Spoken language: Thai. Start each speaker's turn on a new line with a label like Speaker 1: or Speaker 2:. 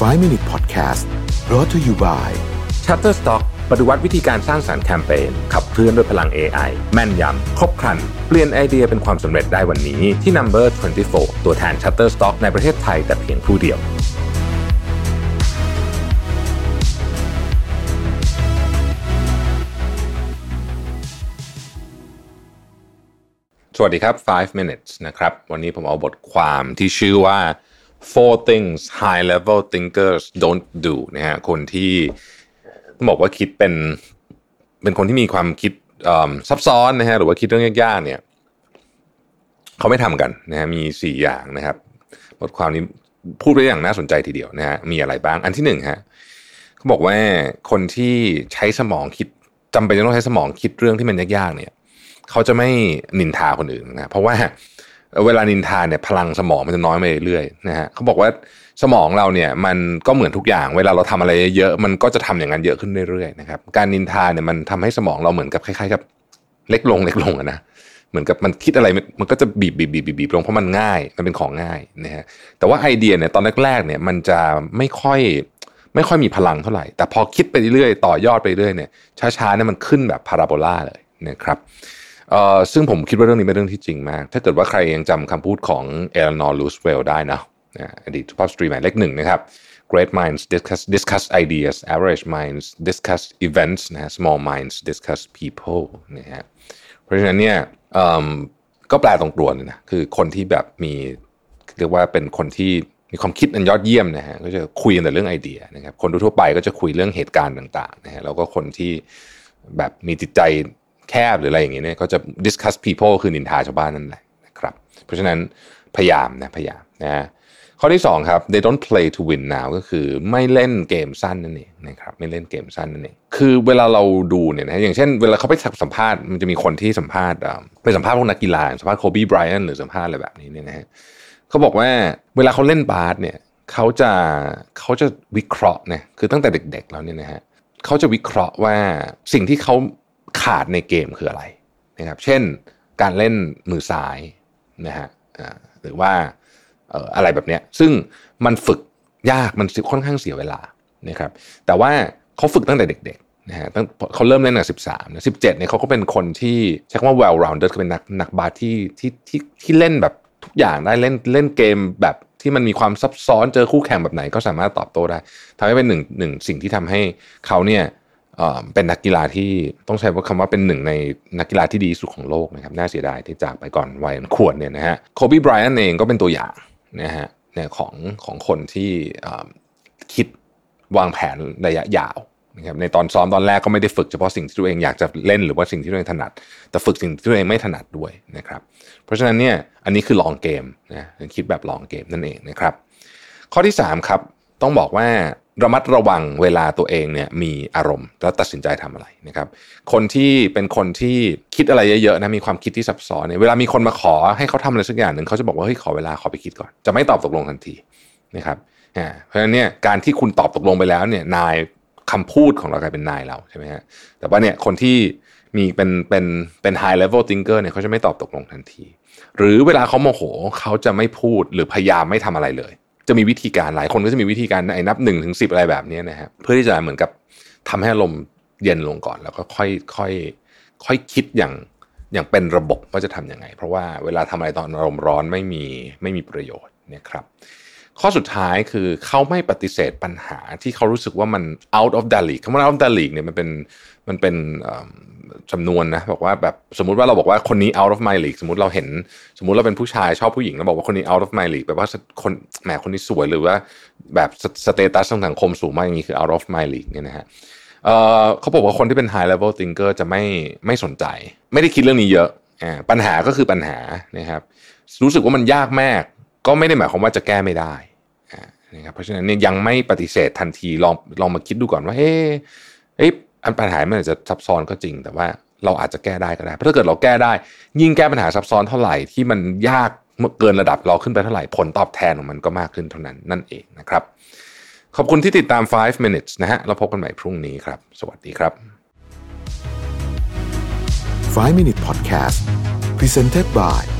Speaker 1: 5 Minute Podcast brought to you by
Speaker 2: Shutterstock ปฏิวัติวิธีการสร้างสารรค์แคมเปญขับเคลื่อนด้วยพลัง AI แม่นยำ ครบครัน เปลี่ยนไอเดียเป็นความสำเร็จได้วันนี้ที่ Number 24 ตัวแทน Shutterstock ในประเทศไทยแต่เพียงผู้เดียว สวัสดีครับ 5 minutes นะครับ วันนี้ผมเอาบทความที่ชื่อว่า four things high level thinkers don't do นะฮะคนที่ต้องบอกว่าคิดเป็นเป็นคนที่มีความคิดซับซ้อนนะฮะหรือว่าคิดเรื่องยากๆเนี่ยเขาไม่ทำกันนะฮะมีสี่อย่างนะครับบทความนี้พูดไปอย่างน่าสนใจทีเดียวนะฮะมีอะไรบ้างอันที่หนึ่งฮะเขาบอกว่าคนที่ใช้สมองคิดจำเป็นจะต้องใช้สมองคิดเรื่องที่มันยากๆเนี่ยเขาจะไม่นินทาคนอื่นนะเพราะว่า เวลานินทาเนี่ยพลังสมองมันจะน้อยไปเรื่อยๆนะฮะเขาบอกว่าสมองเราเนี่ยมันก็เหมือนทุกอย่าง เวลาเราทำอะไรเยอะมันก็จะทำอย่างนั้นเยอะขึ้นเรื่อยๆนะครับการนินทาเนี่ยมันทำให้สมองเราเหมือนกับคล้ายๆกับเล็กลงเล็กลงนะเหมือนกับมันคิดอะไรมันก็จะบีบบีบบีบบีบลงเพราะมันง่ายมันเป็นของง่ายนะฮะแต่ว่าไอเดียเนี่ยตอนแรกๆเนี่ยมันจะไม่ค่อยไม่ค่อยมีพลังเท่าไหร่ แต่พอคิดไปเรื่อยๆต่อยอดไปเรื่อยเนี่ยช้าๆเนี่ยมันขึ้นแบบพาราโบลาเลยนะครับ ซึ่งผมคิดว่าเรื่องนี้เป็นเรื่องที่จริงมาก ถ้าเกิดว่าใครยังจำคำพูดของเอเลนอร์ รูสเวลต์ได้นะอดีตสุภาพสตรีหมายเลขหนึ่งนะครับ great minds discuss discuss ideas average minds discuss events นะ small minds discuss people นะฮะเพราะฉะนั้นเนี่ยก็แปลตรงตัวเลยนะคือคนที่แบบมีเรียกว่าเป็นคนที่มีความคิดอันยอดเยี่ยมนะฮะก็จะคุยกันแต่เรื่องไอเดียนะครับคนทั่วไปก็จะคุยเรื่องเหตุการณ์ต่างๆนะฮะแล้วก็คนที่แบบมีจิตใจ แคบหรืออะไรอย่างเงี้ยเนี่ยก็จะ discuss people คือนินทาชาวบ้านนั่นแหละนะครับ เพราะฉะนั้นพยายามนะพยายามนะข้อที่2ครับ they don't play to win now ก็คือไม่เล่นเกมสั้นนั่นเองนะครับไม่เล่นเกมสั้นนั่นเองคือเวลาเราดูเนี่ยนะอย่างเช่นเวลาเขาไปสัมภาษณ์มันจะมีคนที่สัมภาษณ์ไปสัมภาษณ์พวกนักกีฬาสัมภาษณ์โคบีไบรอันหรือสัมภาษณ์อะไรแบบนี้เนี่ยนะฮะเขาบอกว่าเวลาเขาเล่นบาสเนี่ยเขาจะเขาจะวิเคราะห์เนี่ยคือตั้งแต่เด็กๆแล้วเนี่ยนะฮะเขาจะวิเคราะห์ว่าสิ่งที่เขา ขาดในเกมคืออะไรนะครับ เช่นการเล่นมือซ้ายนะฮะหรือว่าอะไรแบบเนี้ยซึ่งมันฝึกยากมันค่อนข้างเสียเวลานะครับแต่ว่าเขาฝึกตั้งแต่เด็กๆนะฮะตั้งเขาเริ่มเล่นตั้งสิบสามนะสิบเจ็ดเนี่ยเขาก็เป็นคนที่ใช้คำว่า well rounded เป็นนักนักบาสที่ที่ที่ที่เล่นแบบทุกอย่างได้เล่นเล่นเกมแบบที่มันมีความซับซ้อนเจอคู่แข่งแบบไหนก็สามารถตอบโต้ได้ทำให้เป็นหนึ่งหนึ่งสิ่งที่ทำให้เขาเนี่ย เป็นนักกีฬาที่ต้องใช้คำว่าเป็นหนึ่งในนักกีฬาที่ดีสุดของโลกนะครับน่าเสียดายที่จากไปก่อนวัยควรเนี่ยนะฮะโคบีไบรอันเองก็เป็นตัวอย่างนะฮะเนี่ยของของคนที่คิดวางแผนระยะยาวนะครับในตอนซ้อมตอนแรกก็ไม่ได้ฝึกเฉพาะสิ่งที่ตัวเองอยากจะเล่นหรือว่าสิ่งที่ตัวเองถนัด แต่ฝึกสิ่งที่ตัวเองไม่ถนัดด้วยนะครับเพราะฉะนั้นเนี่ยอันนี้คือลองเกมนะคิดแบบลองเกมนั่นเองนะครับข้อที่3ครับต้องบอกว่า ระมัดระวังเวลาตัวเองเนี่ยมีอารมณ์แล้วตัดสินใจทำอะไรนะครับ คนที่เป็นคนที่คิดอะไรเยอะๆนะมีความคิดที่ซับซ้อนเนี่ยเวลามีคนมาขอให้เขาทำอะไรสักอย่างหนึ่งเขาจะบอกว่าเฮ้ยขอเวลาขอไปคิดก่อน จะไม่ตอบตกลงทันทีนะครับเพราะฉะนั้นเนี่ยการที่คุณตอบตกลงไปแล้วเนี่ยนายคำพูดของเรากลายเป็นนายเราใช่ไหมฮะแต่ว่าเนี่ยคนที่มีเป็นเป็นเป็น high level thinker เนี่ยเขาจะไม่ตอบตกลงทันที หรือเวลาเขาโมโหเขาจะไม่พูดหรือพยายามไม่ทำอะไรเลย จะมีวิธีการหลายคนก็จะมีวิธีการไอ้นับหนึ่งถึงสิบอะไรแบบนี้นะฮะเพื่อที่จะเหมือนกับทำให้ลมเย็นลงก่อน แล้วก็ค่อยค่อยค่อยคิดอย่างอย่างเป็นระบบว่าจะทํำยังไง เพราะว่าเวลาทำอะไรตอนอารมณ์ร้อนไม่มีไม่มีประโยชน์นะครับ ข้อสุดท้ายคือเขาไม่ปฏิเสธปัญหาที่เขารู้สึกว่ามัน out of the league คำว่า out of the league เนี่ยมันเป็นมันเป็นจำนวนนะบอกว่าแบบสมมุติว่าเราบอกว่าคนนี้ out of my league สมมติเราเห็น สมมุติเราเป็นผู้ชายชอบผู้หญิงเราบอกว่าคนนี้ out of my league แปลว่าคนแหมคนนี้สวยหรือว่าแบบสเตตัสทางสังคมสูงมากอย่างนี้คือ out of my league เนี่ยนะฮะเขาบอกว่าคนที่เป็น high level thinker จะไม่ไม่สนใจ ไม่ได้คิดเรื่องนี้เยอะปัญหาก็คือปัญหานะครับรู้สึกว่ามันยากมาก ก็ไม่ได้หมายความว่าจะแก้ไม่ได้ นะครับเพราะฉะนั้นเนี่ยยังไม่ปฏิเสธทันทีลองลองมาคิดดูก่อนว่าเฮ้เอ้อันปัญหามันอาจจะซับซ้อนก็จริง แต่ว่าเราอาจจะแก้ได้ก็ได้เพราะถ้าเกิดเราแก้ได้ ยิ่งแก้ปัญหาซับซ้อนเท่าไหร่ที่มันยากเกินระดับเราขึ้นไปเท่าไหร่ผลตอบแทนของมันก็มากขึ้นเท่านั้นนั่นเองนะครับ ขอบคุณที่ติดตาม 5 minutes นะฮะเราพบกันใหม่พรุ่งนี้ครับ สวัสดีครับ
Speaker 1: 5 minute podcast presented by